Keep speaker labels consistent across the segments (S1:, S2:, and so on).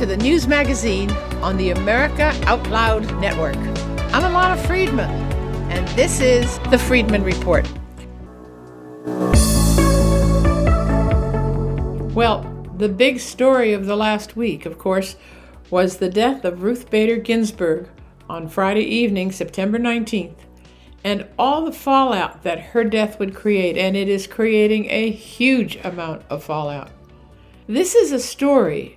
S1: to the news magazine on the America Out Loud Network. I'm Ilana Freedman, and this is the Freedman Report. Well, the big story of the last week, of course, was the death of Ruth Bader Ginsburg on Friday evening, September 19th, and all the fallout that her death would create, and it is creating a huge amount of fallout. This is a story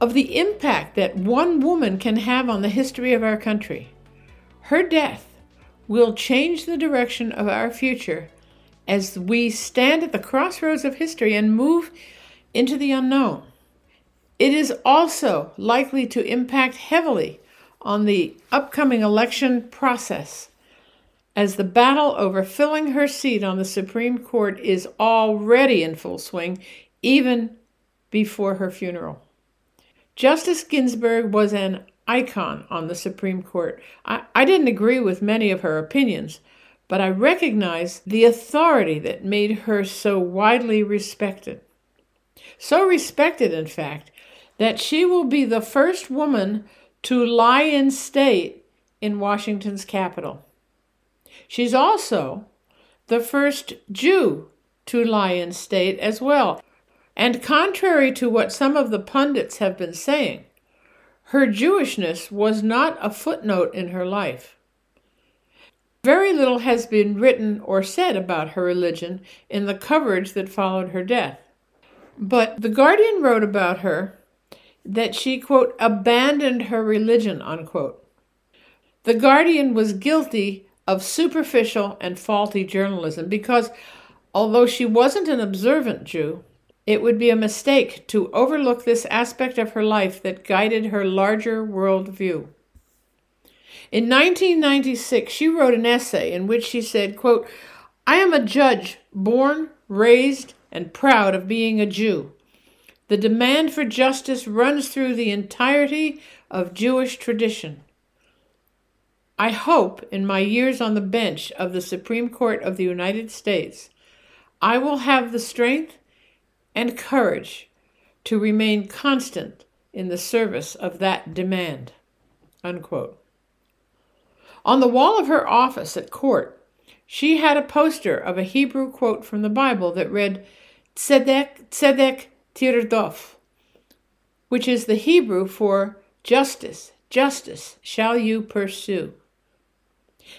S1: of the impact that one woman can have on the history of our country. Her death will change the direction of our future as we stand at the crossroads of history and move into the unknown. It is also likely to impact heavily on the upcoming election process as the battle over filling her seat on the Supreme Court is already in full swing, even before her funeral. Justice Ginsburg was an icon on the Supreme Court. I, I didn't agree with many of her opinions, but I recognize the authority that made her so widely respected. So respected, in fact, that she will be the first woman to lie in state in Washington's capital. She's also the first Jew to lie in state as well. And contrary to what some of the pundits have been saying, her Jewishness was not a footnote in her life. Very little has been written or said about her religion in the coverage that followed her death. But The Guardian wrote about her that she, quote, abandoned her religion, unquote. The Guardian was guilty of superficial and faulty journalism because, although she wasn't an observant Jew, it would be a mistake to overlook this aspect of her life that guided her larger world view. In 1996, she wrote an essay in which she said, quote, I am a judge born, raised, and proud of being a Jew. The demand for justice runs through the entirety of Jewish tradition. I hope in my years on the bench of the Supreme Court of the United States, I will have the strength and courage to remain constant in the service of that demand. Unquote. On the wall of her office at court, she had a poster of a Hebrew quote from the Bible that read, Tzedek, Tzedek Tirdof, which is the Hebrew for justice, justice shall you pursue.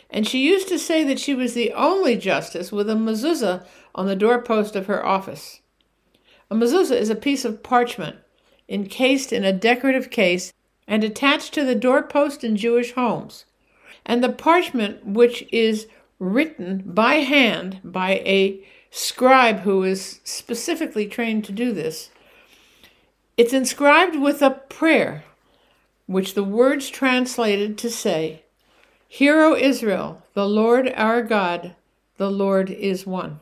S1: And she used to say that she was the only justice with a mezuzah on the doorpost of her office. A mezuzah is a piece of parchment encased in a decorative case and attached to the doorpost in Jewish homes. And the parchment, which is written by hand by a scribe who is specifically trained to do this, it's inscribed with a prayer, which the words translated to say, Hear, O Israel, the Lord our God, the Lord is one.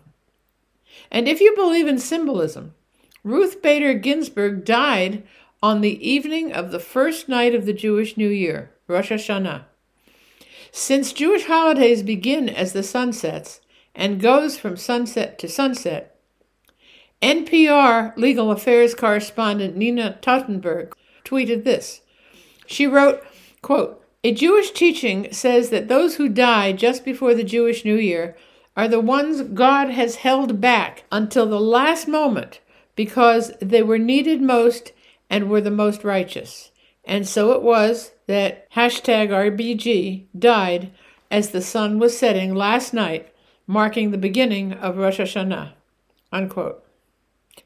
S1: And if you believe in symbolism, Ruth Bader Ginsburg died on the evening of the first night of the Jewish New Year, Rosh Hashanah. Since Jewish holidays begin as the sun sets and goes from sunset to sunset, NPR legal affairs correspondent Nina Totenberg tweeted this. She wrote, quote, A Jewish teaching says that those who die just before the Jewish New Year are the ones God has held back until the last moment because they were needed most and were the most righteous. And so it was that hashtag RBG died as the sun was setting last night, marking the beginning of Rosh Hashanah. Unquote.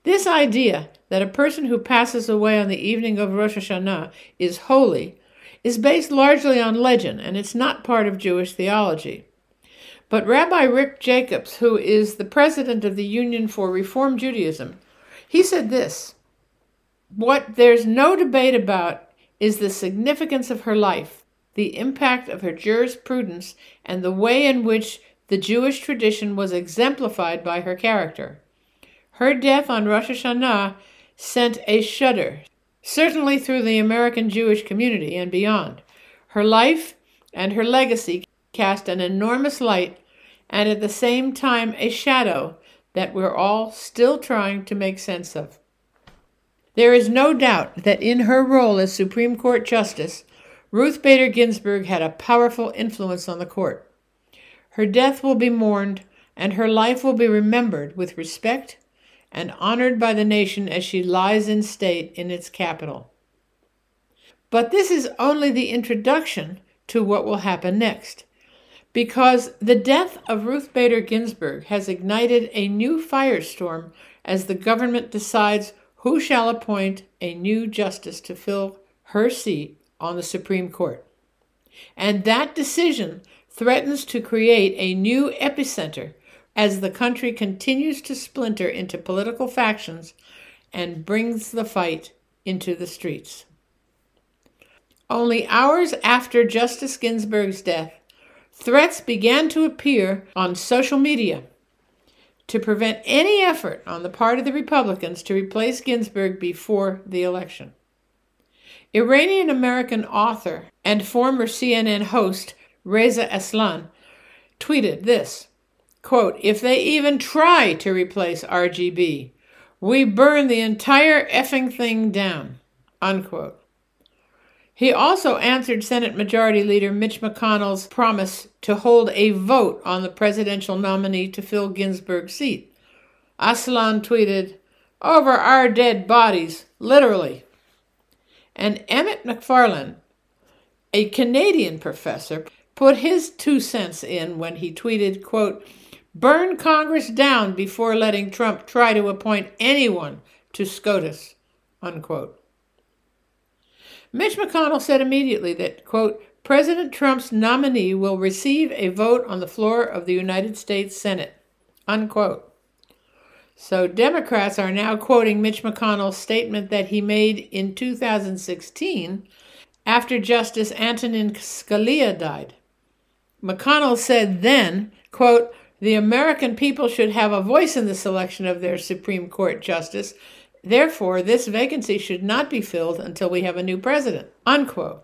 S1: This idea that a person who passes away on the evening of Rosh Hashanah is holy is based largely on legend, and it's not part of Jewish theology. But Rabbi Rick Jacobs, who is the president of the Union for Reform Judaism, he said this What there's no debate about is the significance of her life, the impact of her jurisprudence, and the way in which the Jewish tradition was exemplified by her character. Her death on Rosh Hashanah sent a shudder, certainly through the American Jewish community and beyond. Her life and her legacy cast an enormous light and at the same time a shadow that we're all still trying to make sense of. There is no doubt that in her role as Supreme Court Justice, Ruth Bader Ginsburg had a powerful influence on the court. Her death will be mourned, and her life will be remembered with respect and honored by the nation as she lies in state in its capital. But this is only the introduction to what will happen next, because the death of Ruth Bader Ginsburg has ignited a new firestorm as the government decides who shall appoint a new justice to fill her seat on the Supreme Court. And that decision threatens to create a new epicenter as the country continues to splinter into political factions and brings the fight into the streets. Only hours after Justice Ginsburg's death, threats began to appear on social media to prevent any effort on the part of the Republicans to replace Ginsburg before the election. Iranian American author and former CNN host Reza Aslan tweeted this quote, If they even try to replace RGB, we burn the entire effing thing down. Unquote. He also answered Senate Majority Leader Mitch McConnell's promise to hold a vote on the presidential nominee to fill Ginsburg's seat. Aslan tweeted, Over our dead bodies, literally. And Emmett McFarland, a Canadian professor, put his two cents in when he tweeted, quote, Burn Congress down before letting Trump try to appoint anyone to SCOTUS, unquote. Mitch McConnell said immediately that, quote, President Trump's nominee will receive a vote on the floor of the United States Senate, unquote. So Democrats are now quoting Mitch McConnell's statement that he made in 2016 after Justice Antonin Scalia died. McConnell said then, quote, the American people should have a voice in the selection of their Supreme Court justice Therefore, this vacancy should not be filled until we have a new president. Unquote.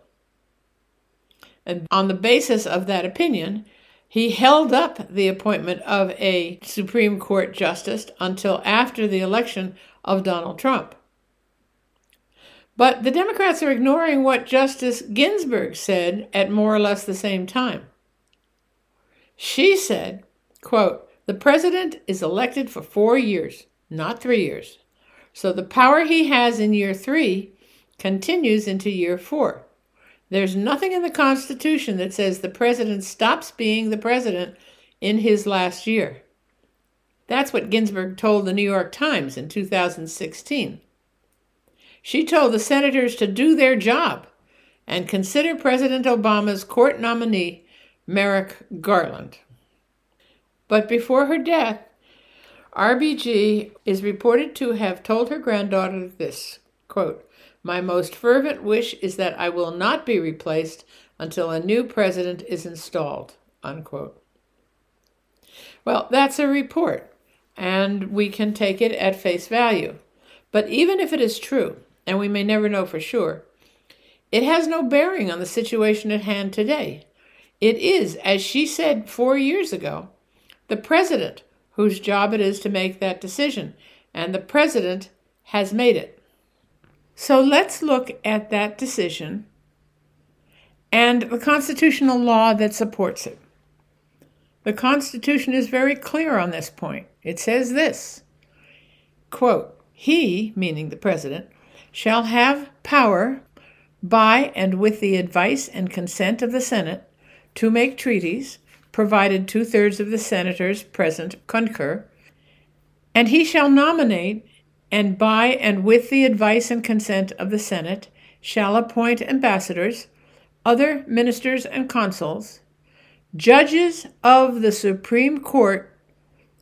S1: And on the basis of that opinion, he held up the appointment of a Supreme Court justice until after the election of Donald Trump. But the Democrats are ignoring what Justice Ginsburg said at more or less the same time. She said, quote, the president is elected for four years, not three years. So the power he has in year three continues into year four. There's nothing in the Constitution that says the president stops being the president in his last year. That's what Ginsburg told the New York Times in 2016. She told the senators to do their job and consider President Obama's court nominee, Merrick Garland. But before her death, RBG is reported to have told her granddaughter this quote, My most fervent wish is that I will not be replaced until a new president is installed. Unquote. Well, that's a report, and we can take it at face value. But even if it is true, and we may never know for sure, it has no bearing on the situation at hand today. It is, as she said four years ago, the president whose job it is to make that decision, and the president has made it. So let's look at that decision and the constitutional law that supports it. The Constitution is very clear on this point. It says this quote, He, meaning the President, shall have power by and with the advice and consent of the Senate to make treaties provided two thirds of the senators present concur, and he shall nominate, and by and with the advice and consent of the Senate, shall appoint ambassadors, other ministers and consuls, judges of the Supreme Court,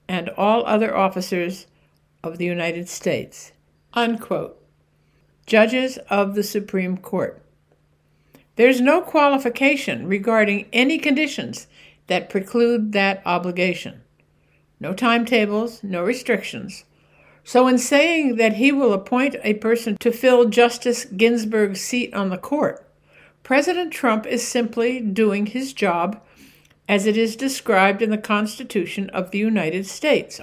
S1: and all other officers of the United States. Unquote. Judges of the Supreme Court. There's no qualification regarding any conditions that preclude that obligation. No timetables, no restrictions. So, in saying that he will appoint a person to fill Justice Ginsburg's seat on the court, President Trump is simply doing his job as it is described in the Constitution of the United States,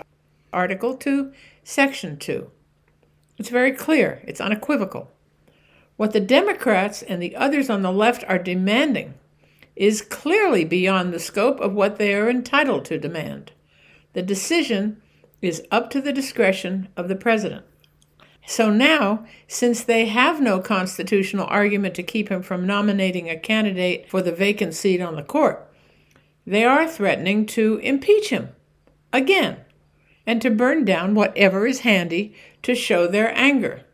S1: Article 2, Section 2. It's very clear, it's unequivocal. What the Democrats and the others on the left are demanding is clearly beyond the scope of what they are entitled to demand. The decision is up to the discretion of the president. So now, since they have no constitutional argument to keep him from nominating a candidate for the vacant seat on the court, they are threatening to impeach him again and to burn down whatever is handy to show their anger.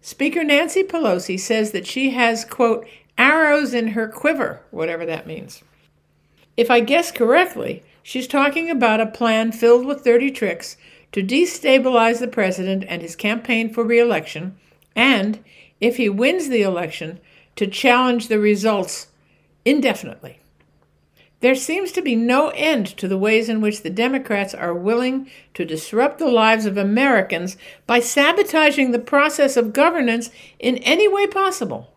S1: Speaker Nancy Pelosi says that she has, quote, arrows in her quiver, whatever that means. If I guess correctly, she's talking about a plan filled with dirty tricks to destabilize the president and his campaign for reelection, and, if he wins the election, to challenge the results indefinitely. There seems to be no end to the ways in which the Democrats are willing to disrupt the lives of Americans by sabotaging the process of governance in any way possible.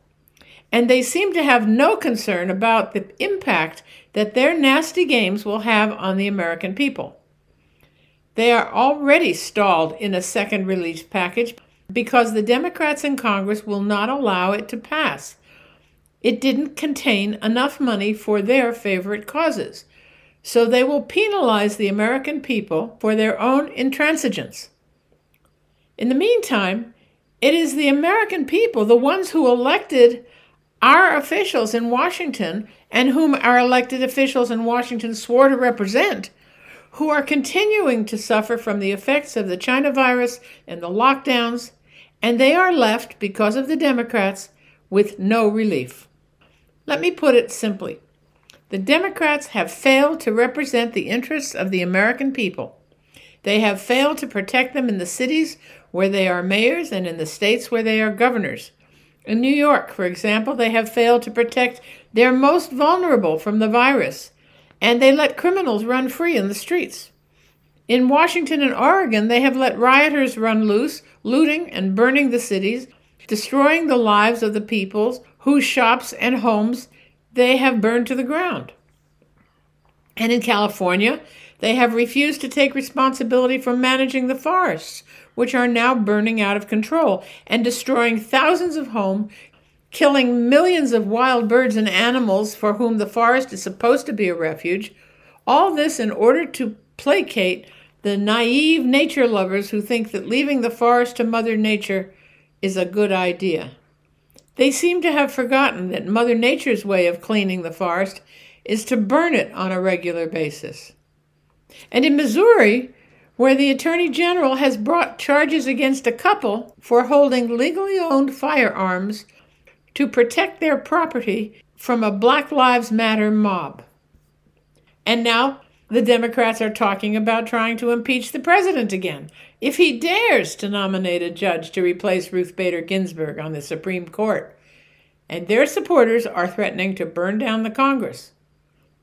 S1: And they seem to have no concern about the impact that their nasty games will have on the American people. They are already stalled in a second release package because the Democrats in Congress will not allow it to pass. It didn't contain enough money for their favorite causes. So they will penalize the American people for their own intransigence. In the meantime, it is the American people, the ones who elected our officials in Washington and whom our elected officials in Washington swore to represent, who are continuing to suffer from the effects of the China virus and the lockdowns, and they are left, because of the Democrats, with no relief. Let me put it simply the Democrats have failed to represent the interests of the American people. They have failed to protect them in the cities where they are mayors and in the states where they are governors. In New York, for example, they have failed to protect their most vulnerable from the virus, and they let criminals run free in the streets. In Washington and Oregon, they have let rioters run loose, looting and burning the cities, destroying the lives of the peoples whose shops and homes they have burned to the ground. And in California, they have refused to take responsibility for managing the forests, which are now burning out of control and destroying thousands of homes, killing millions of wild birds and animals for whom the forest is supposed to be a refuge. All this in order to placate the naive nature lovers who think that leaving the forest to Mother Nature is a good idea. They seem to have forgotten that Mother Nature's way of cleaning the forest is to burn it on a regular basis. And in Missouri, where the Attorney General has brought charges against a couple for holding legally owned firearms to protect their property from a Black Lives Matter mob. And now the Democrats are talking about trying to impeach the president again if he dares to nominate a judge to replace Ruth Bader Ginsburg on the Supreme Court. And their supporters are threatening to burn down the Congress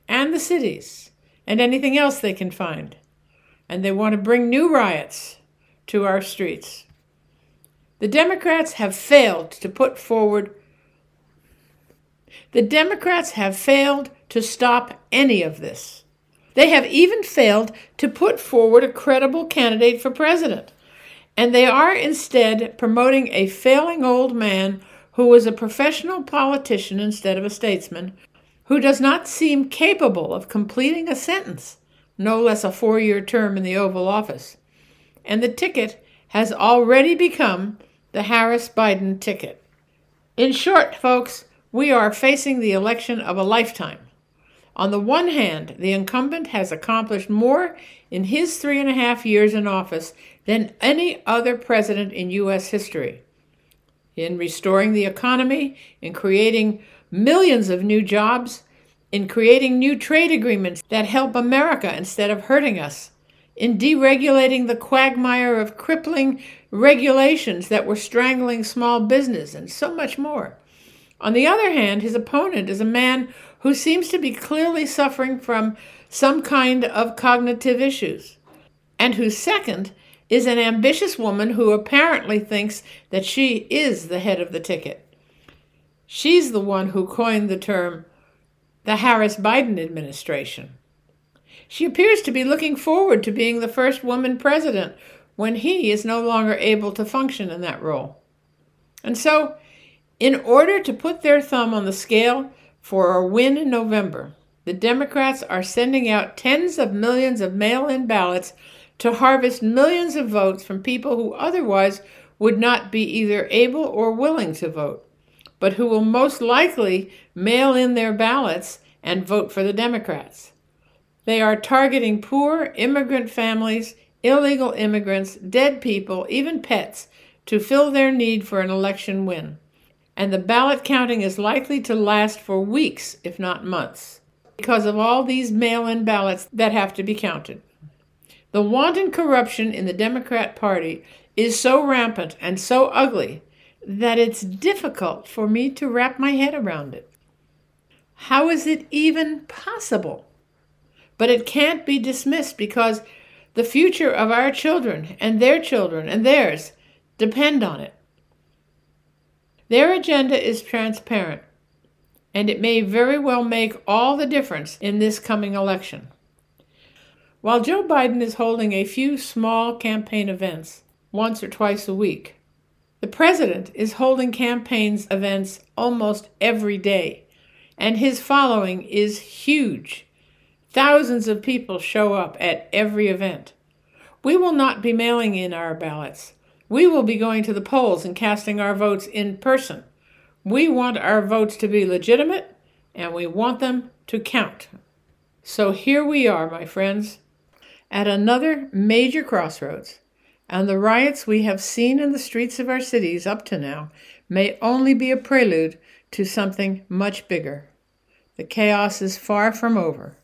S1: and the cities and anything else they can find. And they want to bring new riots to our streets. The Democrats have failed to put forward the Democrats have failed to stop any of this. They have even failed to put forward a credible candidate for president. And they are instead promoting a failing old man who was a professional politician instead of a statesman, who does not seem capable of completing a sentence, no less a four year term in the Oval Office. And the ticket has already become the Harris Biden ticket. In short, folks, we are facing the election of a lifetime. On the one hand, the incumbent has accomplished more in his three and a half years in office than any other president in U.S. history in restoring the economy, in creating millions of new jobs, in creating new trade agreements that help America instead of hurting us, in deregulating the quagmire of crippling regulations that were strangling small business, and so much more. On the other hand, his opponent is a man who seems to be clearly suffering from some kind of cognitive issues, and whose second is an ambitious woman who apparently thinks that she is the head of the ticket. She's the one who coined the term the Harris Biden administration. She appears to be looking forward to being the first woman president when he is no longer able to function in that role. And so, in order to put their thumb on the scale for a win in November, the Democrats are sending out tens of millions of mail in ballots to harvest millions of votes from people who otherwise would not be either able or willing to vote, but who will most likely mail in their ballots and vote for the Democrats. They are targeting poor immigrant families, illegal immigrants, dead people, even pets, to fill their need for an election win. And the ballot counting is likely to last for weeks, if not months, because of all these mail in ballots that have to be counted. The wanton corruption in the Democrat Party is so rampant and so ugly that it's difficult for me to wrap my head around it. How is it even possible? But it can't be dismissed because the future of our children and their children and theirs depend on it. Their agenda is transparent, and it may very well make all the difference in this coming election. While Joe Biden is holding a few small campaign events once or twice a week, the president is holding campaigns events almost every day, and his following is huge. Thousands of people show up at every event. We will not be mailing in our ballots. We will be going to the polls and casting our votes in person. We want our votes to be legitimate and we want them to count. So here we are, my friends at another major crossroads, and the riots we have seen in the streets of our cities up to now may only be a prelude to something much bigger. The chaos is far from over.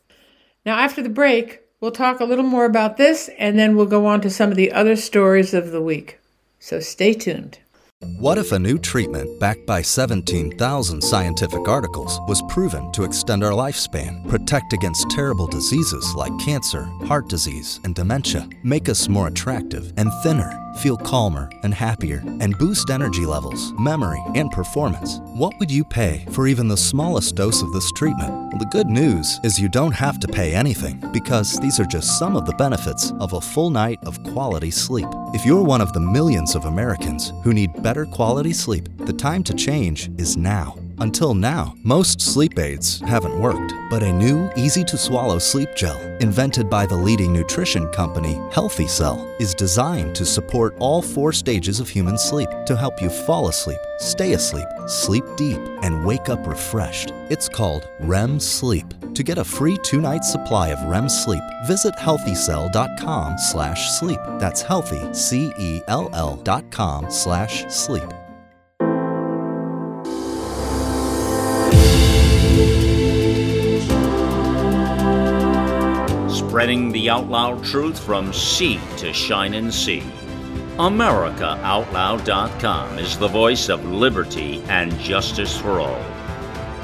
S1: Now, after the break, we'll talk a little more about this and then we'll go on to some of the other stories of the week. So stay tuned.
S2: What if a new treatment backed by 17,000 scientific articles was proven to extend our lifespan, protect against terrible diseases like cancer, heart disease, and dementia, make us more attractive and thinner, feel calmer and happier, and boost energy levels, memory, and performance? What would you pay for even the smallest dose of this treatment? Well, the good news is you don't have to pay anything because these are just some of the benefits of a full night of quality sleep. If you're one of the millions of Americans who need better quality sleep, the time to change is now. Until now, most sleep aids haven't worked, but a new, easy to swallow sleep gel, invented by the leading nutrition company, Healthy Cell, is designed to support all four stages of human sleep to help you fall asleep, stay asleep, sleep deep, and wake up refreshed. It's called REM Sleep. To get a free two-night supply of REM sleep, visit healthycell.com slash sleep. That's healthy, C-E-L-L dot com slash sleep.
S3: Spreading the out loud truth from sea to shining sea. AmericaOutloud.com is the voice of liberty and justice for all.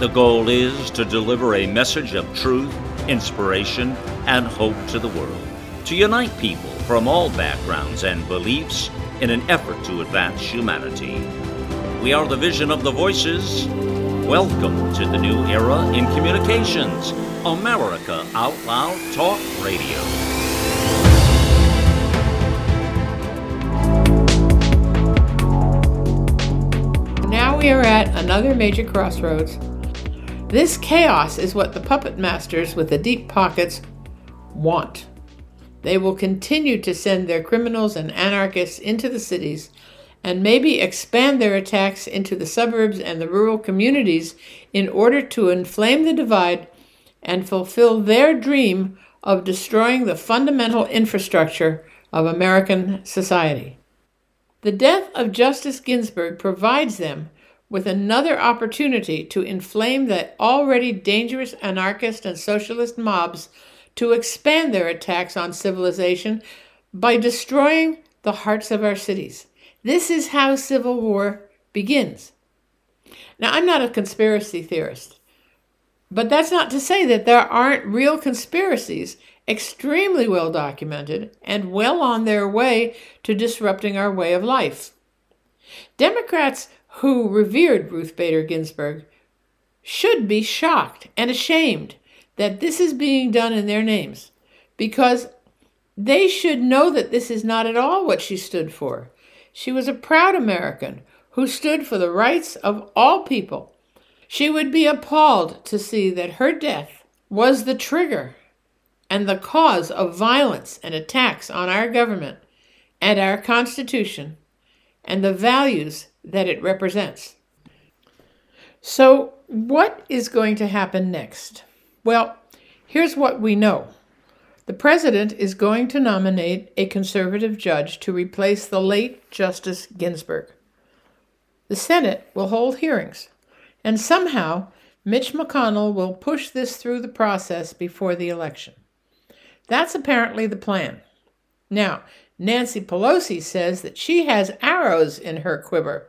S3: The goal is to deliver a message of truth, inspiration, and hope to the world, to unite people from all backgrounds and beliefs in an effort to advance humanity. We are the vision of the voices. Welcome to the new era in communications America Out Loud Talk Radio.
S1: Now we are at another major crossroads. This chaos is what the puppet masters with the deep pockets want. They will continue to send their criminals and anarchists into the cities and maybe expand their attacks into the suburbs and the rural communities in order to inflame the divide and fulfill their dream of destroying the fundamental infrastructure of American society. The death of Justice Ginsburg provides them with another opportunity to inflame the already dangerous anarchist and socialist mobs to expand their attacks on civilization by destroying the hearts of our cities. This is how civil war begins. Now, I'm not a conspiracy theorist. But that's not to say that there aren't real conspiracies, extremely well documented and well on their way to disrupting our way of life. Democrats who revered Ruth Bader Ginsburg should be shocked and ashamed that this is being done in their names because They should know that this is not at all what she stood for. She was a proud American who stood for the rights of all people. She would be appalled to see that her death was the trigger and the cause of violence and attacks on our government and our Constitution and the values that it represents. So, what is going to happen next? Well, here's what we know the president is going to nominate a conservative judge to replace the late Justice Ginsburg. The Senate will hold hearings, and somehow Mitch McConnell will push this through the process before the election. That's apparently the plan. Now, Nancy Pelosi says that she has arrows in her quiver.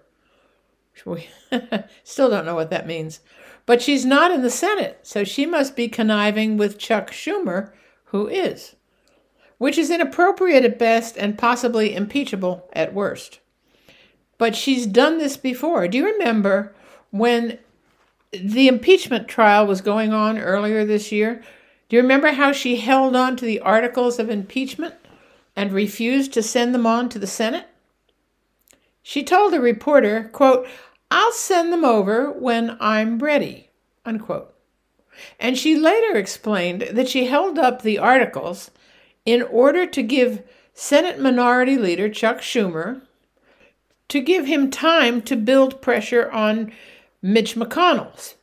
S1: We still don't know what that means. But she's not in the Senate, so she must be conniving with Chuck Schumer who is, which is inappropriate at best and possibly impeachable at worst. But she's done this before. Do you remember when the impeachment trial was going on earlier this year? Do you remember how she held on to the articles of impeachment and refused to send them on to the Senate? She told a reporter, quote, I'll send them over when I'm ready, unquote. And she later explained that she held up the articles in order to give Senate Minority Leader Chuck Schumer to give him time to build pressure on Mitch McConnell's.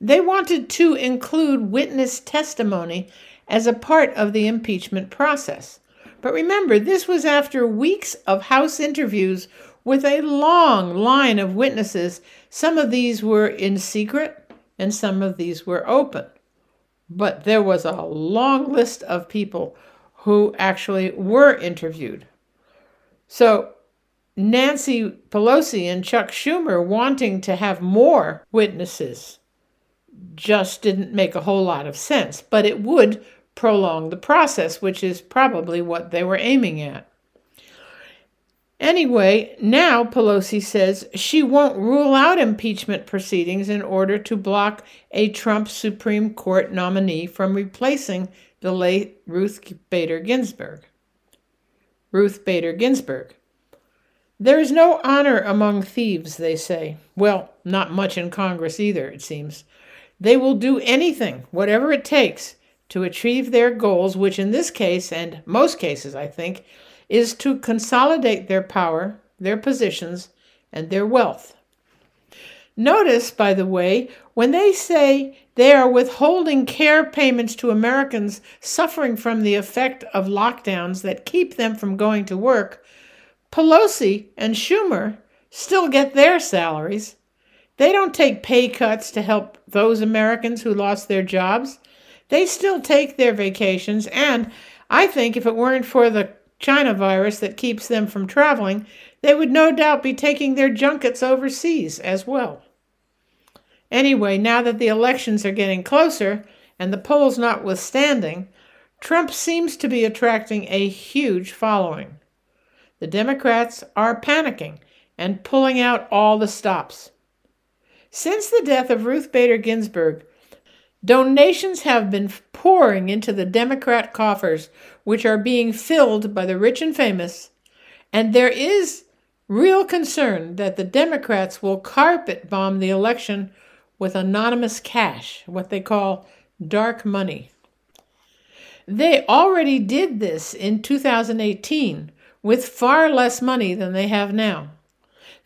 S1: They wanted to include witness testimony as a part of the impeachment process. But remember, this was after weeks of House interviews with a long line of witnesses. Some of these were in secret, and some of these were open. But there was a long list of people who actually were interviewed. So Nancy Pelosi and Chuck Schumer wanting to have more witnesses just didn't make a whole lot of sense, but it would prolong the process, which is probably what they were aiming at. Anyway, now Pelosi says she won't rule out impeachment proceedings in order to block a Trump Supreme Court nominee from replacing the late Ruth Bader Ginsburg. Ruth Bader Ginsburg. There is no honor among thieves, they say. Well, not much in Congress either, it seems. They will do anything, whatever it takes, to achieve their goals, which in this case, and most cases, I think, is to consolidate their power, their positions, and their wealth. Notice, by the way, when they say they are withholding care payments to Americans suffering from the effect of lockdowns that keep them from going to work, Pelosi and Schumer still get their salaries. They don't take pay cuts to help those Americans who lost their jobs. They still take their vacations, and I think if it weren't for the China virus that keeps them from traveling, they would no doubt be taking their junkets overseas as well. Anyway, now that the elections are getting closer, and the polls notwithstanding, Trump seems to be attracting a huge following. The Democrats are panicking and pulling out all the stops. Since the death of Ruth Bader Ginsburg, Donations have been pouring into the Democrat coffers, which are being filled by the rich and famous, and there is real concern that the Democrats will carpet bomb the election with anonymous cash, what they call dark money. They already did this in 2018 with far less money than they have now.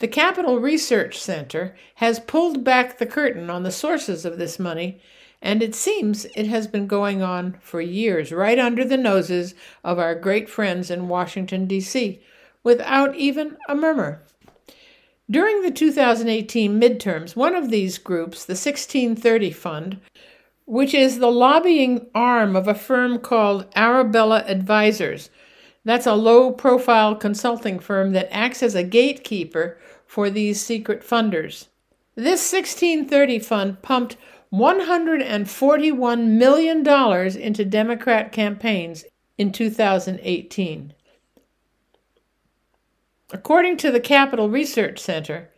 S1: The Capital Research Center has pulled back the curtain on the sources of this money and it seems it has been going on for years, right under the noses of our great friends in Washington, D.C., without even a murmur. During the 2018 midterms, one of these groups, the 1630 Fund, which is the lobbying arm of a firm called Arabella Advisors, that's a low profile consulting firm that acts as a gatekeeper for these secret funders. This 1630 fund pumped $141 million into Democrat campaigns in 2018. According to the Capital Research Center,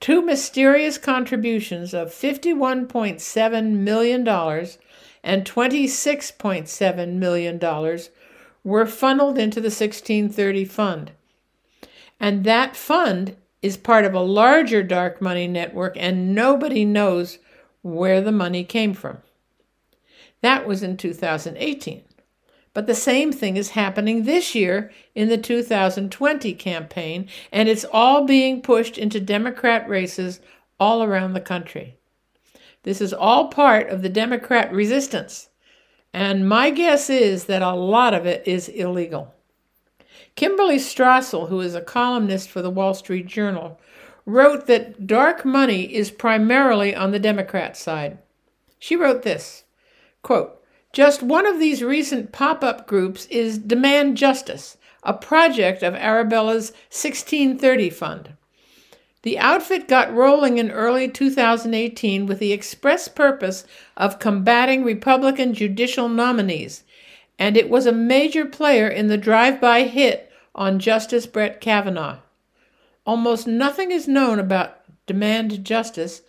S1: two mysterious contributions of $51.7 million and $26.7 million were funneled into the 1630 fund. And that fund is part of a larger dark money network, and nobody knows where the money came from. That was in 2018. But the same thing is happening this year in the 2020 campaign, and it's all being pushed into Democrat races all around the country. This is all part of the Democrat resistance, and my guess is that a lot of it is illegal. Kimberly Strassel, who is a columnist for the Wall Street Journal, wrote that dark money is primarily on the Democrat side. She wrote this quote, Just one of these recent pop up groups is Demand Justice, a project of Arabella's 1630 Fund. The outfit got rolling in early 2018 with the express purpose of combating Republican judicial nominees, and it was a major player in the drive by hit on Justice Brett Kavanaugh. Almost nothing is known about Demand Justice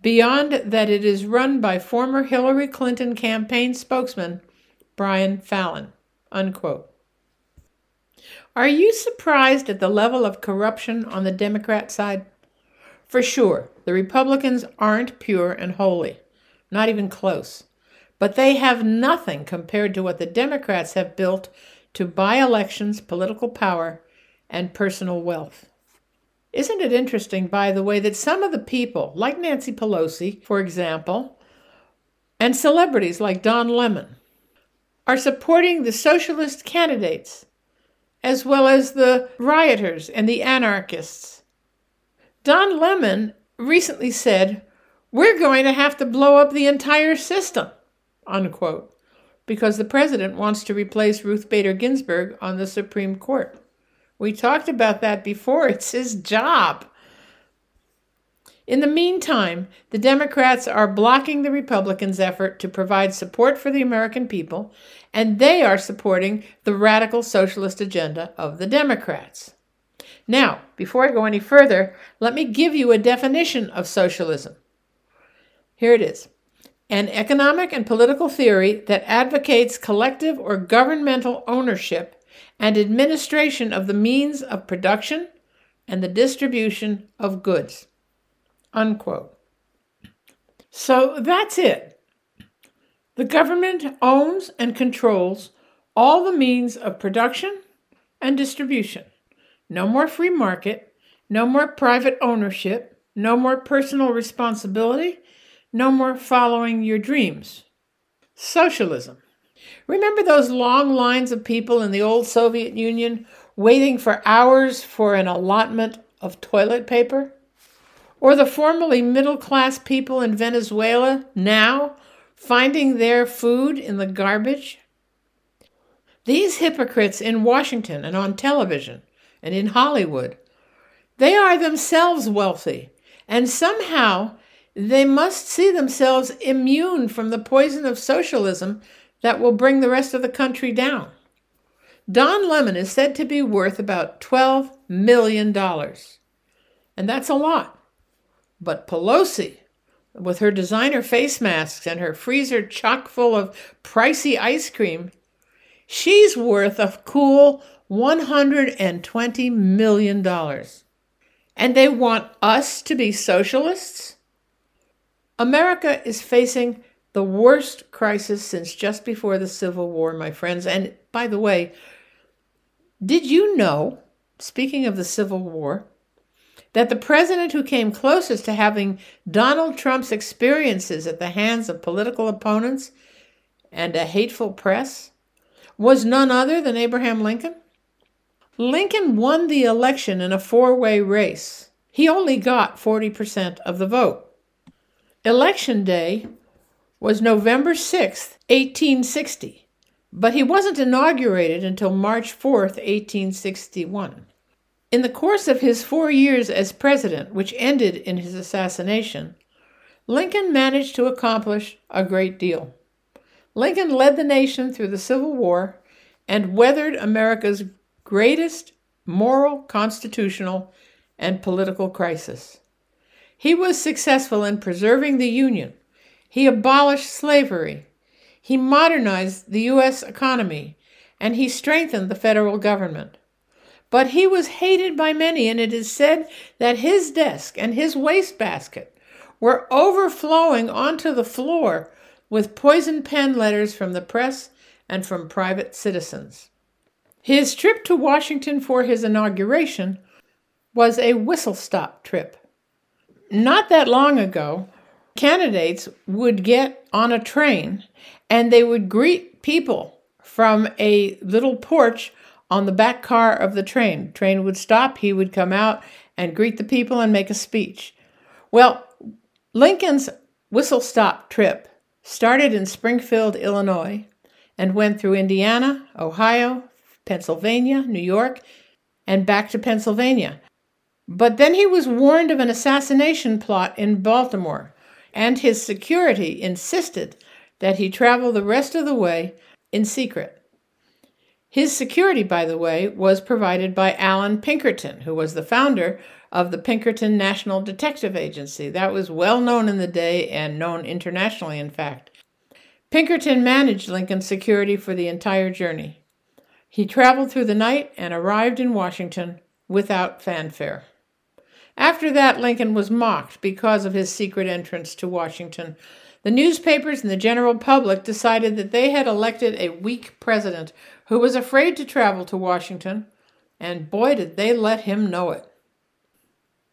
S1: beyond that it is run by former Hillary Clinton campaign spokesman Brian Fallon. Unquote. Are you surprised at the level of corruption on the Democrat side? For sure, the Republicans aren't pure and holy, not even close. But they have nothing compared to what the Democrats have built to buy elections, political power, and personal wealth. Isn't it interesting, by the way, that some of the people, like Nancy Pelosi, for example, and celebrities like Don Lemon, are supporting the socialist candidates as well as the rioters and the anarchists. Don Lemon recently said, We're going to have to blow up the entire system, unquote, because the president wants to replace Ruth Bader Ginsburg on the Supreme Court. We talked about that before. It's his job. In the meantime, the Democrats are blocking the Republicans' effort to provide support for the American people, and they are supporting the radical socialist agenda of the Democrats. Now, before I go any further, let me give you a definition of socialism. Here it is an economic and political theory that advocates collective or governmental ownership and administration of the means of production and the distribution of goods. Unquote. So that's it. The government owns and controls all the means of production and distribution. No more free market, no more private ownership, no more personal responsibility, no more following your dreams. Socialism. Remember those long lines of people in the old Soviet Union waiting for hours for an allotment of toilet paper? Or the formerly middle class people in Venezuela now finding their food in the garbage? These hypocrites in Washington and on television and in Hollywood, they are themselves wealthy, and somehow they must see themselves immune from the poison of socialism that will bring the rest of the country down. Don Lemon is said to be worth about $12 million. And that's a lot. But Pelosi, with her designer face masks and her freezer chock full of pricey ice cream, she's worth a cool $120 million. And they want us to be socialists? America is facing the worst crisis since just before the Civil War, my friends. And by the way, did you know, speaking of the Civil War, that the president who came closest to having Donald Trump's experiences at the hands of political opponents and a hateful press was none other than Abraham Lincoln? Lincoln won the election in a four way race. He only got 40% of the vote. Election day was November 6, 1860, but he wasn't inaugurated until March 4, 1861. In the course of his four years as president, which ended in his assassination, Lincoln managed to accomplish a great deal. Lincoln led the nation through the Civil War and weathered America's greatest moral, constitutional, and political crisis. He was successful in preserving the Union he abolished slavery. he modernized the U.S. economy and he strengthened the federal government. But he was hated by many, and it is said that his desk and his wastebasket were overflowing onto the floor with poison pen letters from the press and from private citizens. His trip to Washington for his inauguration was a whistle stop trip. Not that long ago, candidates would get on a train and they would greet people from a little porch on the back car of the train. Train would stop, he would come out and greet the people and make a speech. Well, Lincoln's whistle stop trip started in Springfield, Illinois, and went through Indiana, Ohio, Pennsylvania, New York, and back to Pennsylvania. But then he was warned of an assassination plot in Baltimore, and his security insisted that he travel the rest of the way in secret. His security, by the way, was provided by Allan Pinkerton, who was the founder of the Pinkerton National Detective Agency. That was well known in the day and known internationally, in fact. Pinkerton managed Lincoln's security for the entire journey. He traveled through the night and arrived in Washington without fanfare. After that, Lincoln was mocked because of his secret entrance to Washington the newspapers and the general public decided that they had elected a weak president who was afraid to travel to Washington, and boy, did they let him know it.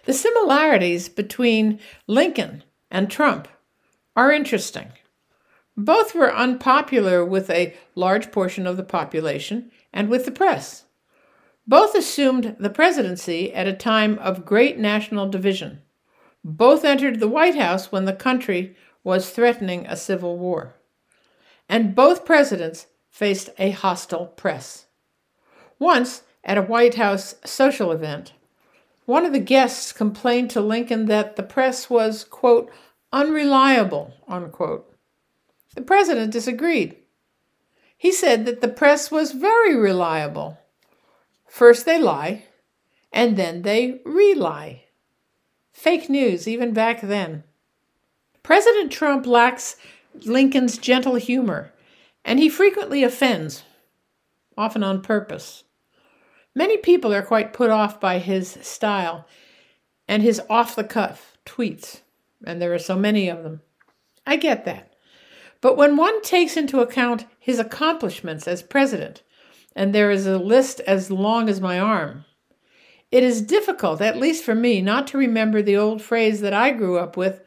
S1: The similarities between Lincoln and Trump are interesting. Both were unpopular with a large portion of the population and with the press. Both assumed the presidency at a time of great national division. Both entered the White House when the country was threatening a civil war. And both presidents faced a hostile press. Once, at a White House social event, one of the guests complained to Lincoln that the press was, quote, unreliable, unquote. The president disagreed. He said that the press was very reliable. First they lie, and then they re-lie. Fake news, even back then. President Trump lacks Lincoln's gentle humor, and he frequently offends, often on purpose. Many people are quite put off by his style and his off the cuff tweets, and there are so many of them. I get that. But when one takes into account his accomplishments as president, and there is a list as long as my arm, it is difficult, at least for me, not to remember the old phrase that I grew up with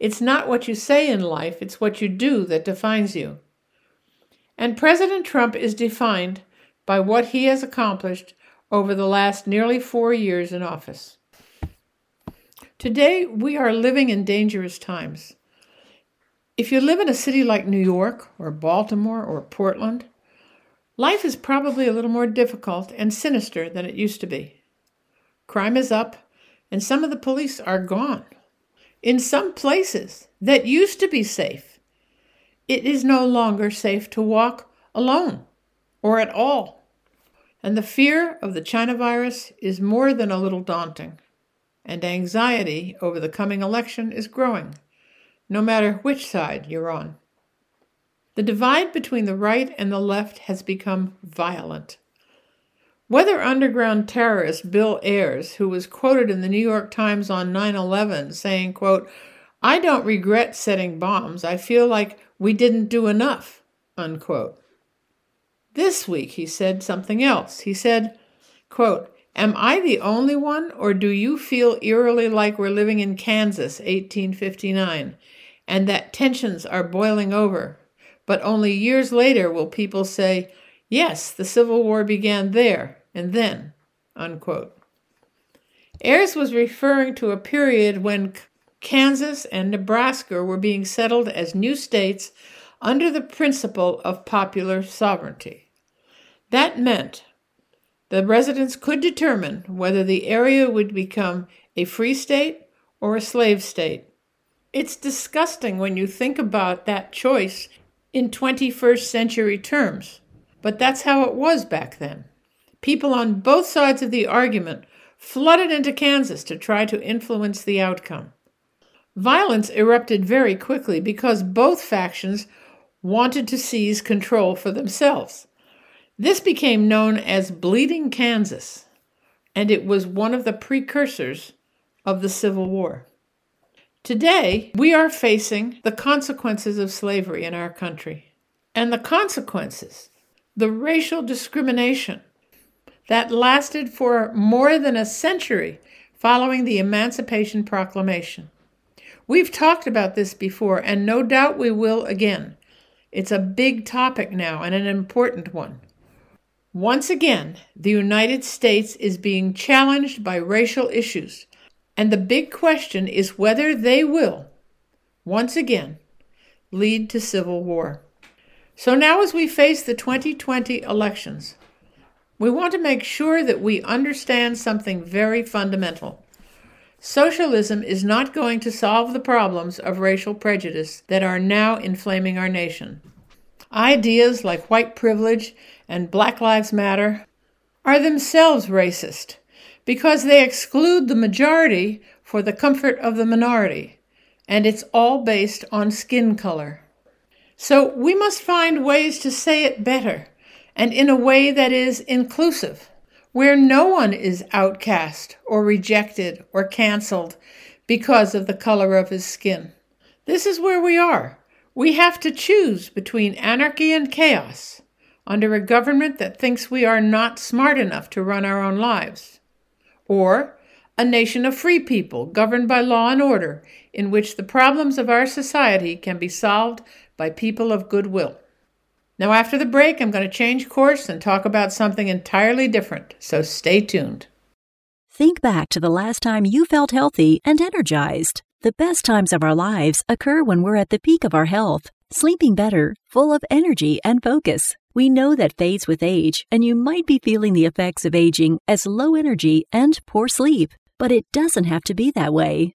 S1: it's not what you say in life, it's what you do that defines you. And President Trump is defined by what he has accomplished over the last nearly four years in office. Today, we are living in dangerous times. If you live in a city like New York or Baltimore or Portland, life is probably a little more difficult and sinister than it used to be. Crime is up, and some of the police are gone. In some places that used to be safe, it is no longer safe to walk alone or at all. And the fear of the China virus is more than a little daunting. And anxiety over the coming election is growing, no matter which side you're on. The divide between the right and the left has become violent. Weather underground terrorist Bill Ayers, who was quoted in the New York Times on 9/11 saying, quote, "I don't regret setting bombs. I feel like we didn't do enough." Unquote. This week he said something else. He said, quote, Am I the only one, or do you feel eerily like we're living in Kansas, 1859, and that tensions are boiling over? But only years later will people say, Yes, the Civil War began there and then. Unquote. Ayers was referring to a period when Kansas and Nebraska were being settled as new states under the principle of popular sovereignty. That meant the residents could determine whether the area would become a free state or a slave state. It's disgusting when you think about that choice in 21st century terms. But that's how it was back then. People on both sides of the argument flooded into Kansas to try to influence the outcome. Violence erupted very quickly because both factions wanted to seize control for themselves. This became known as Bleeding Kansas, and it was one of the precursors of the Civil War. Today, we are facing the consequences of slavery in our country. And the consequences, the racial discrimination that lasted for more than a century following the Emancipation Proclamation. We've talked about this before, and no doubt we will again. It's a big topic now and an important one. Once again, the United States is being challenged by racial issues, and the big question is whether they will, once again, lead to civil war. So now, as we face the 2020 elections, we want to make sure that we understand something very fundamental. Socialism is not going to solve the problems of racial prejudice that are now inflaming our nation. Ideas like white privilege and Black Lives Matter are themselves racist because they exclude the majority for the comfort of the minority, and it's all based on skin color. So we must find ways to say it better and in a way that is inclusive, where no one is outcast or rejected or canceled because of the color of his skin. This is where we are. We have to choose between anarchy and chaos under a government that thinks we are not smart enough to run our own lives, or a nation of free people governed by law and order in which the problems of our society can be solved by people of goodwill. Now, after the break, I'm going to change course and talk about something entirely different, so stay tuned.
S4: Think back to the last time you felt healthy and energized. The best times of our lives occur when we're at the peak of our health, sleeping better, full of energy and focus. We know that fades with age, and you might be feeling the effects of aging as low energy and poor sleep. But it doesn't have to be that way.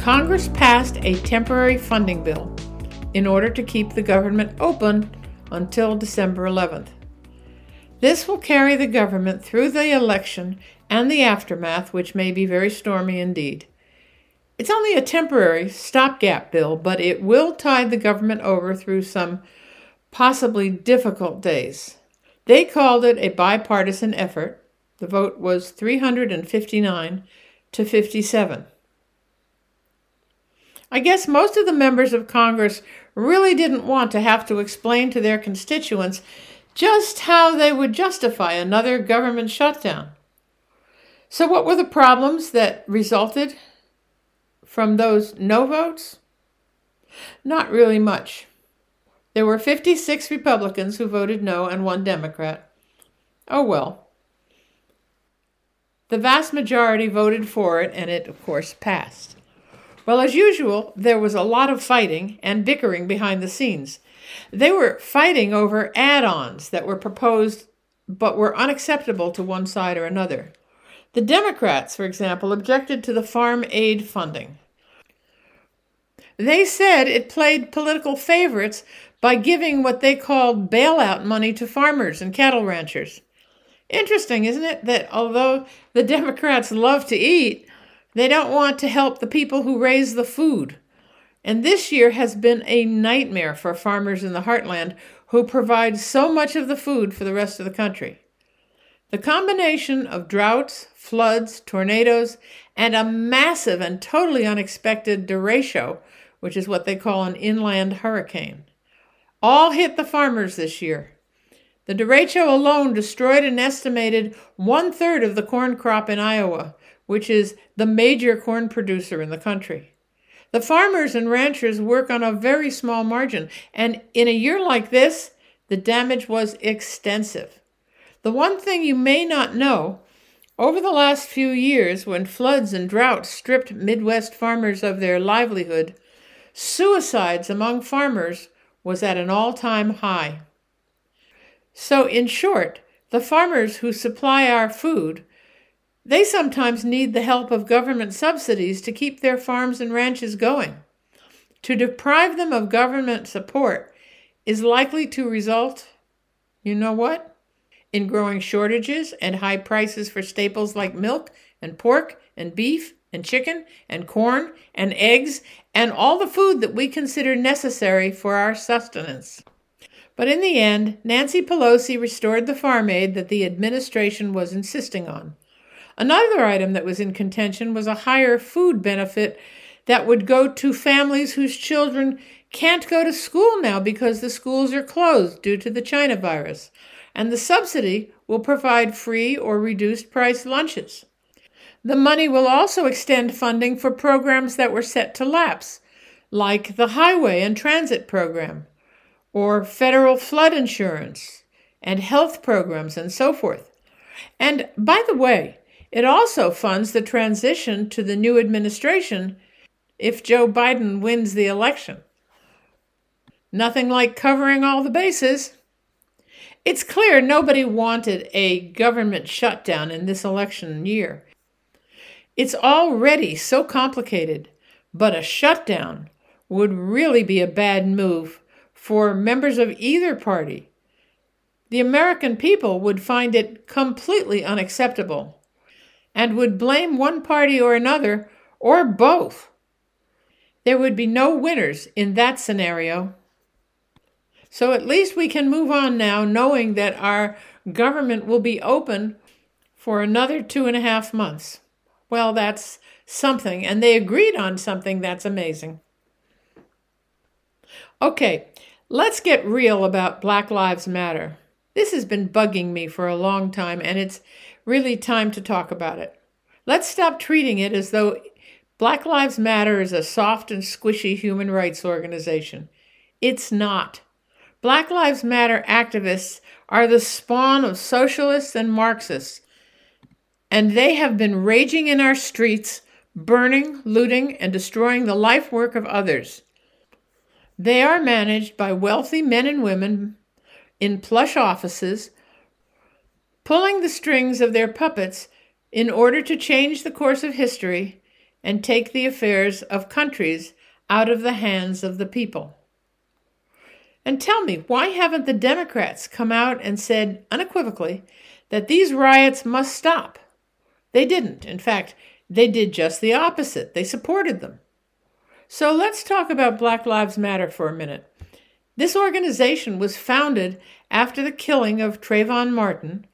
S1: Congress passed a temporary funding bill in order to keep the government open until December 11th. This will carry the government through the election and the aftermath, which may be very stormy indeed. It's only a temporary stopgap bill, but it will tide the government over through some possibly difficult days. They called it a bipartisan effort. The vote was 359 to 57. I guess most of the members of Congress really didn't want to have to explain to their constituents just how they would justify another government shutdown. So, what were the problems that resulted from those no votes? Not really much. There were 56 Republicans who voted no and one Democrat. Oh well. The vast majority voted for it, and it, of course, passed. Well, as usual, there was a lot of fighting and bickering behind the scenes. They were fighting over add ons that were proposed but were unacceptable to one side or another. The Democrats, for example, objected to the farm aid funding. They said it played political favorites by giving what they called bailout money to farmers and cattle ranchers. Interesting, isn't it, that although the Democrats love to eat, they don't want to help the people who raise the food. And this year has been a nightmare for farmers in the heartland who provide so much of the food for the rest of the country. The combination of droughts, floods, tornadoes, and a massive and totally unexpected derecho, which is what they call an inland hurricane, all hit the farmers this year. The derecho alone destroyed an estimated one third of the corn crop in Iowa, which is the major corn producer in the country. The farmers and ranchers work on a very small margin, and in a year like this, the damage was extensive. The one thing you may not know over the last few years, when floods and droughts stripped Midwest farmers of their livelihood, suicides among farmers was at an all time high. So, in short, the farmers who supply our food they sometimes need the help of government subsidies to keep their farms and ranches going. To deprive them of government support is likely to result, you know what? In growing shortages and high prices for staples like milk and pork and beef and chicken and corn and eggs and all the food that we consider necessary for our sustenance. But in the end, Nancy Pelosi restored the farm aid that the administration was insisting on. Another item that was in contention was a higher food benefit that would go to families whose children can't go to school now because the schools are closed due to the China virus. And the subsidy will provide free or reduced price lunches. The money will also extend funding for programs that were set to lapse, like the Highway and Transit Program, or federal flood insurance, and health programs, and so forth. And by the way, it also funds the transition to the new administration if Joe Biden wins the election. Nothing like covering all the bases. It's clear nobody wanted a government shutdown in this election year. It's already so complicated, but a shutdown would really be a bad move for members of either party. The American people would find it completely unacceptable and would blame one party or another, or both. There would be no winners in that scenario. So at least we can move on now, knowing that our government will be open for another two and a half months. Well, that's something, and they agreed on something that's amazing. Okay, let's get real about Black Lives Matter. This has been bugging me for a long time, and it's really time to talk about it. Let's stop treating it as though Black Lives Matter is a soft and squishy human rights organization. It's not. Black Lives Matter activists are the spawn of socialists and Marxists, and they have been raging in our streets, burning, looting, and destroying the life work of others. They are managed by wealthy men and women in plush offices pulling the strings of their puppets in order to change the course of history and take the affairs of countries out of the hands of the people. And tell me, why haven't the Democrats come out and said unequivocally that these riots must stop? They didn't. In fact, they did just the opposite. They supported them. So let's talk about Black Lives Matter for a minute. This organization was founded after the killing of Trayvon Martin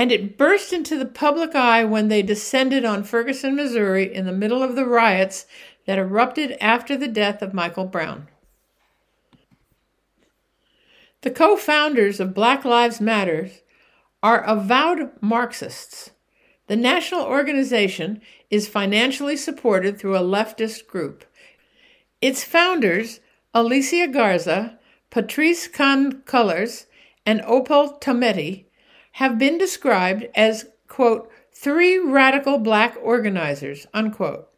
S1: and it burst into the public eye when they descended on Ferguson, Missouri, in the middle of the riots that erupted after the death of Michael Brown. The co founders of Black Lives Matter are avowed Marxists. The national organization is financially supported through a leftist group. Its founders, Alicia Garza, Patrisse Khan-Cullors, and Opal Tometi, have been described as, quote, three radical black organizers, unquote.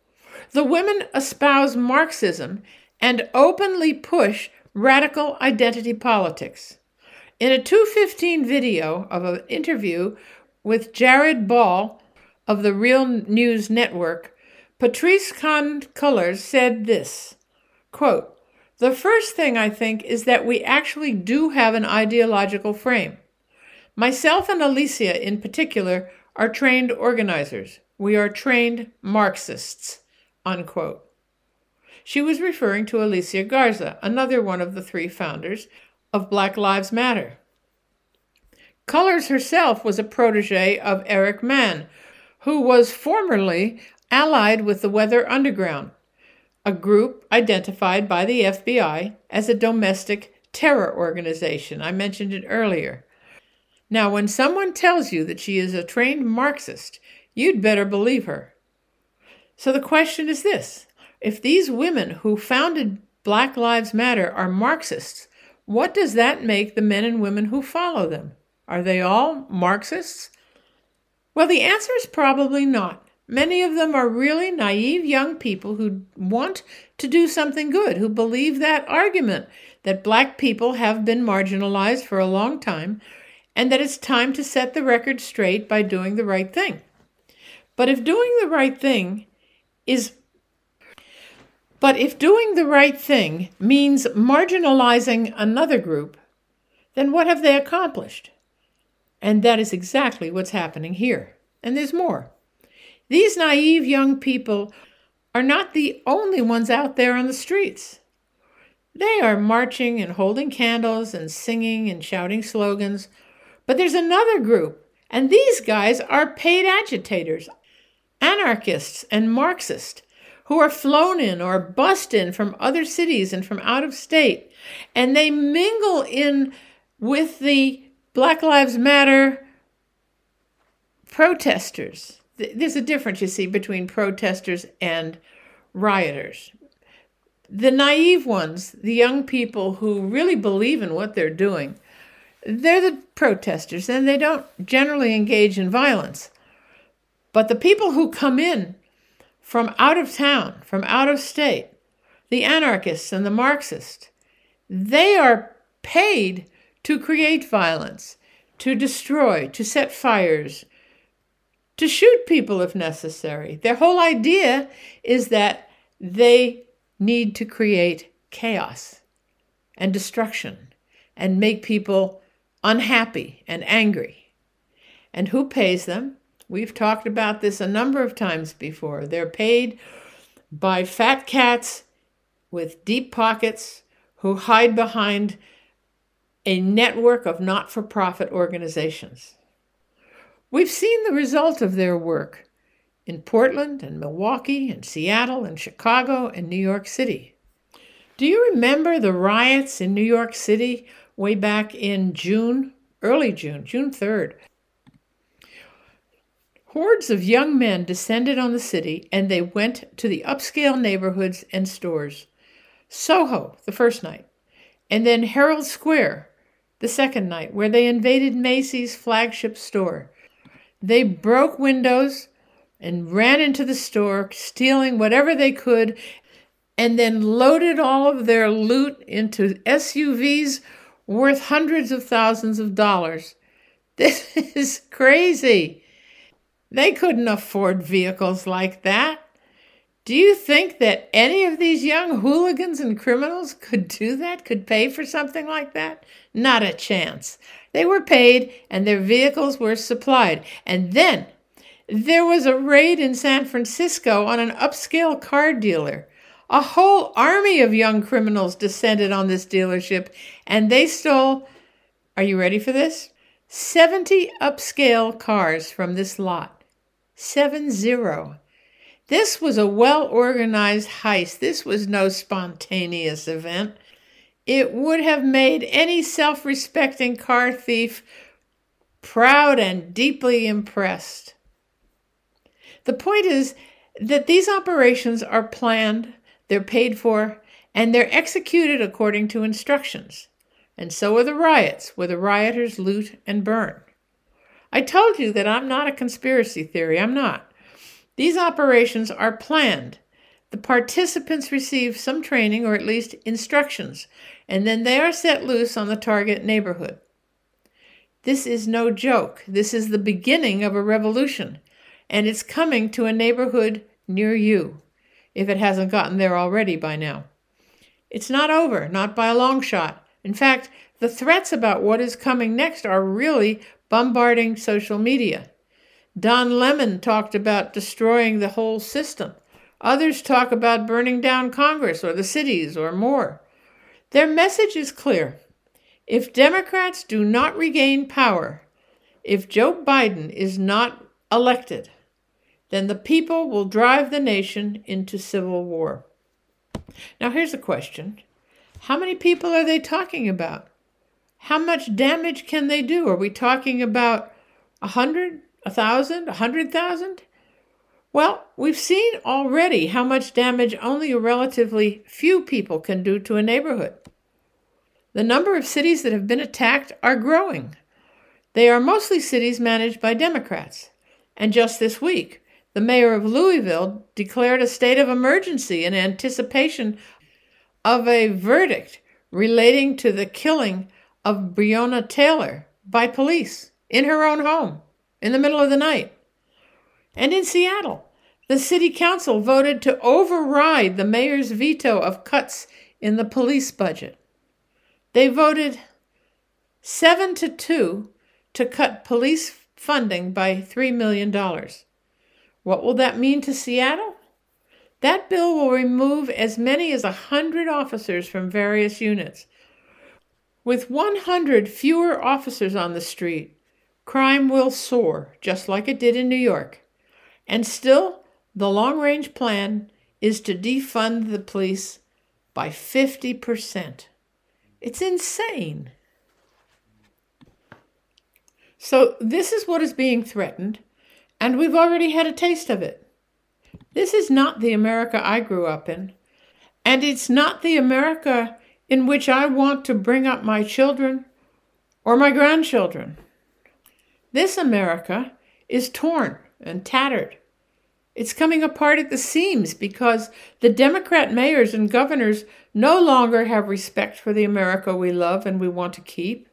S1: The women espouse Marxism and openly push radical identity politics. In a 215 video of an interview with Jared Ball of the Real News Network, Patrisse Khan-Cullors said this quote, The first thing I think is that we actually do have an ideological frame. Myself and Alicia, in particular, are trained organizers. We are trained Marxists. Unquote. She was referring to Alicia Garza, another one of the three founders of Black Lives Matter. Cullors herself was a protege of Eric Mann, who was formerly allied with the Weather Underground, a group identified by the FBI as a domestic terror organization. I mentioned it earlier. Now, when someone tells you that she is a trained Marxist, you'd better believe her. So the question is this if these women who founded Black Lives Matter are Marxists, what does that make the men and women who follow them? Are they all Marxists? Well, the answer is probably not. Many of them are really naive young people who want to do something good, who believe that argument that black people have been marginalized for a long time and that it's time to set the record straight by doing the right thing. But if doing the right thing is but if doing the right thing means marginalizing another group, then what have they accomplished? And that is exactly what's happening here. And there's more. These naive young people are not the only ones out there on the streets. They are marching and holding candles and singing and shouting slogans. But there's another group, and these guys are paid agitators, anarchists, and Marxists who are flown in or bussed in from other cities and from out of state, and they mingle in with the Black Lives Matter protesters. There's a difference, you see, between protesters and rioters. The naive ones, the young people who really believe in what they're doing, they're the protesters and they don't generally engage in violence. But the people who come in from out of town, from out of state, the anarchists and the Marxists, they are paid to create violence, to destroy, to set fires, to shoot people if necessary. Their whole idea is that they need to create chaos and destruction and make people unhappy and angry. And who pays them? We've talked about this a number of times before. They're paid by fat cats with deep pockets who hide behind a network of not for profit organizations. We've seen the result of their work in Portland and Milwaukee and Seattle and Chicago and New York City. Do you remember the riots in New York City way back in June, early June, June 3rd? Hordes of young men descended on the city and they went to the upscale neighborhoods and stores. Soho, the first night, and then Herald Square, the second night, where they invaded Macy's flagship store. They broke windows and ran into the store, stealing whatever they could, and then loaded all of their loot into SUVs worth hundreds of thousands of dollars. This is crazy. They couldn't afford vehicles like that. Do you think that any of these young hooligans and criminals could do that, could pay for something like that? Not a chance. They were paid and their vehicles were supplied. And then there was a raid in San Francisco on an upscale car dealer. A whole army of young criminals descended on this dealership and they stole, are you ready for this? 70 upscale cars from this lot. 7 0. This was a well organized heist. This was no spontaneous event. It would have made any self respecting car thief proud and deeply impressed. The point is that these operations are planned, they're paid for, and they're executed according to instructions. And so are the riots, where the rioters loot and burn. I told you that I'm not a conspiracy theory. I'm not. These operations are planned. The participants receive some training or at least instructions, and then they are set loose on the target neighborhood. This is no joke. This is the beginning of a revolution, and it's coming to a neighborhood near you, if it hasn't gotten there already by now. It's not over, not by a long shot. In fact, the threats about what is coming next are really bombarding social media. Don Lemon talked about destroying the whole system. Others talk about burning down Congress or the cities or more. Their message is clear. If Democrats do not regain power, if Joe Biden is not elected, then the people will drive the nation into civil war. Now, here's a question How many people are they talking about? how much damage can they do? Are we talking about a hundred, a thousand, a hundred thousand? Well, we've seen already how much damage only a relatively few people can do to a neighborhood. The number of cities that have been attacked are growing. They are mostly cities managed by Democrats. And just this week, the mayor of Louisville declared a state of emergency in anticipation of a verdict relating to the killing of Breonna Taylor by police in her own home in the middle of the night. And in Seattle, the city council voted to override the mayor's veto of cuts in the police budget. They voted 7 to 2 to cut police funding by $3 million. What will that mean to Seattle? That bill will remove as many as 100 officers from various units. With 100 fewer officers on the street, crime will soar, just like it did in New York. And still, the long range plan is to defund the police by 50%. It's insane. So, this is what is being threatened, and we've already had a taste of it. This is not the America I grew up in, and it's not the America in which I want to bring up my children or my grandchildren. This America is torn and tattered. It's coming apart at the seams because the Democrat mayors and governors no longer have respect for the America we love and we want to keep.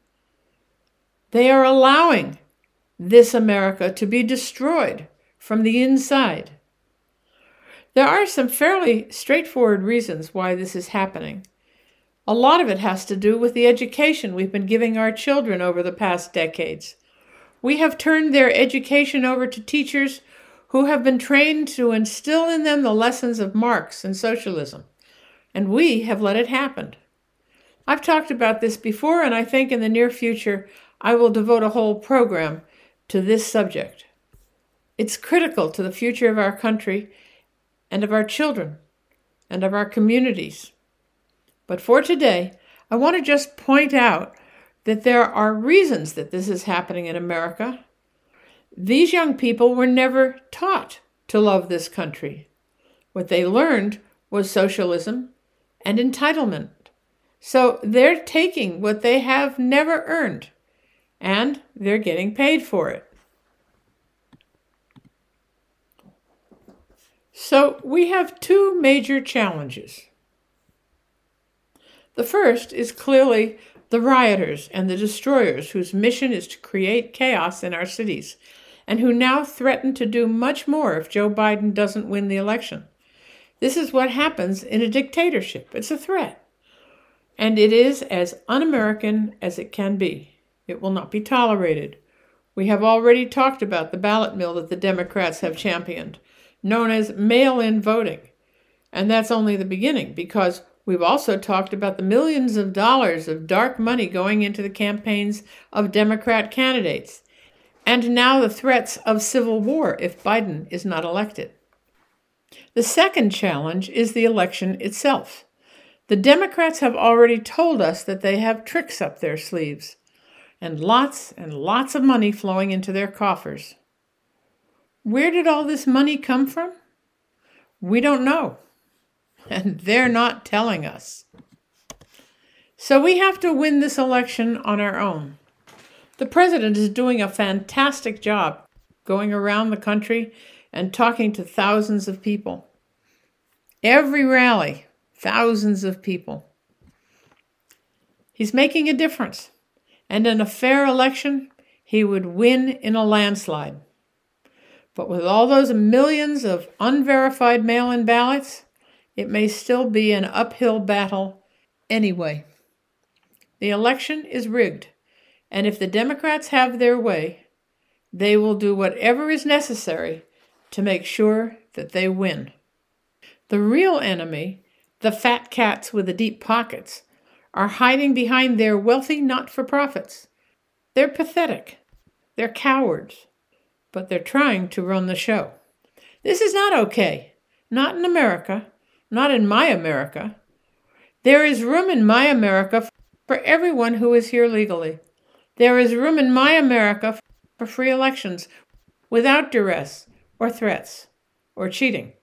S1: They are allowing this America to be destroyed from the inside. There are some fairly straightforward reasons why this is happening. A lot of it has to do with the education we've been giving our children over the past decades. We have turned their education over to teachers who have been trained to instill in them the lessons of Marx and socialism, and we have let it happen. I've talked about this before, and I think in the near future I will devote a whole program to this subject. It's critical to the future of our country and of our children and of our communities. But for today, I want to just point out that there are reasons that this is happening in America. These young people were never taught to love this country. What they learned was socialism and entitlement. So they're taking what they have never earned and they're getting paid for it. So we have two major challenges. The first is clearly the rioters and the destroyers whose mission is to create chaos in our cities and who now threaten to do much more if Joe Biden doesn't win the election. This is what happens in a dictatorship. It's a threat. And it is as un American as it can be. It will not be tolerated. We have already talked about the ballot mill that the Democrats have championed, known as mail in voting. And that's only the beginning because we've also talked about the millions of dollars of dark money going into the campaigns of Democrat candidates, and now the threats of civil war if Biden is not elected. The second challenge is the election itself. The Democrats have already told us that they have tricks up their sleeves and lots and lots of money flowing into their coffers. Where did all this money come from? We don't know, and they're not telling us. So we have to win this election on our own. The president is doing a fantastic job going around the country and talking to thousands of people. Every rally, thousands of people. He's making a difference and in a fair election, he would win in a landslide. But with all those millions of unverified mail in ballots, it may still be an uphill battle anyway. The election is rigged, and if the Democrats have their way, they will do whatever is necessary to make sure that they win. The real enemy, the fat cats with the deep pockets, are hiding behind their wealthy not for profits. They're pathetic. They're cowards. But they're trying to run the show. This is not okay. Not in America. Not in my America. There is room in my America for everyone who is here legally. There is room in my America for free elections without duress or threats or cheating.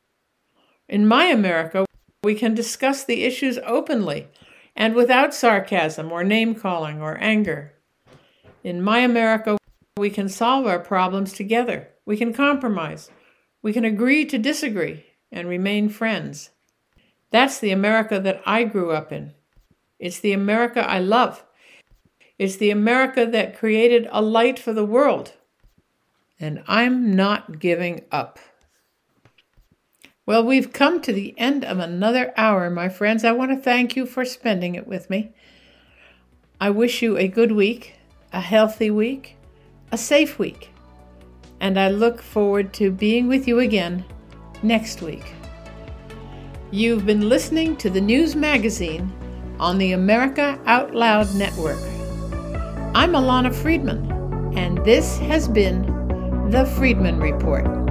S1: In my America, we can discuss the issues openly and without sarcasm or name calling or anger. In my America, we can solve our problems together. We can compromise. We can agree to disagree and remain friends. That's the America that I grew up in. It's the America I love. It's the America that created a light for the world. And I'm not giving up. Well, we've come to the end of another hour, my friends. I want to thank you for spending it with me. I wish you a good week, a healthy week, a safe week, and I look forward to being with you again next week. You've been listening to the News Magazine on the America Out Loud Network. I'm Alana Freedman, and this has been the Freedman Report.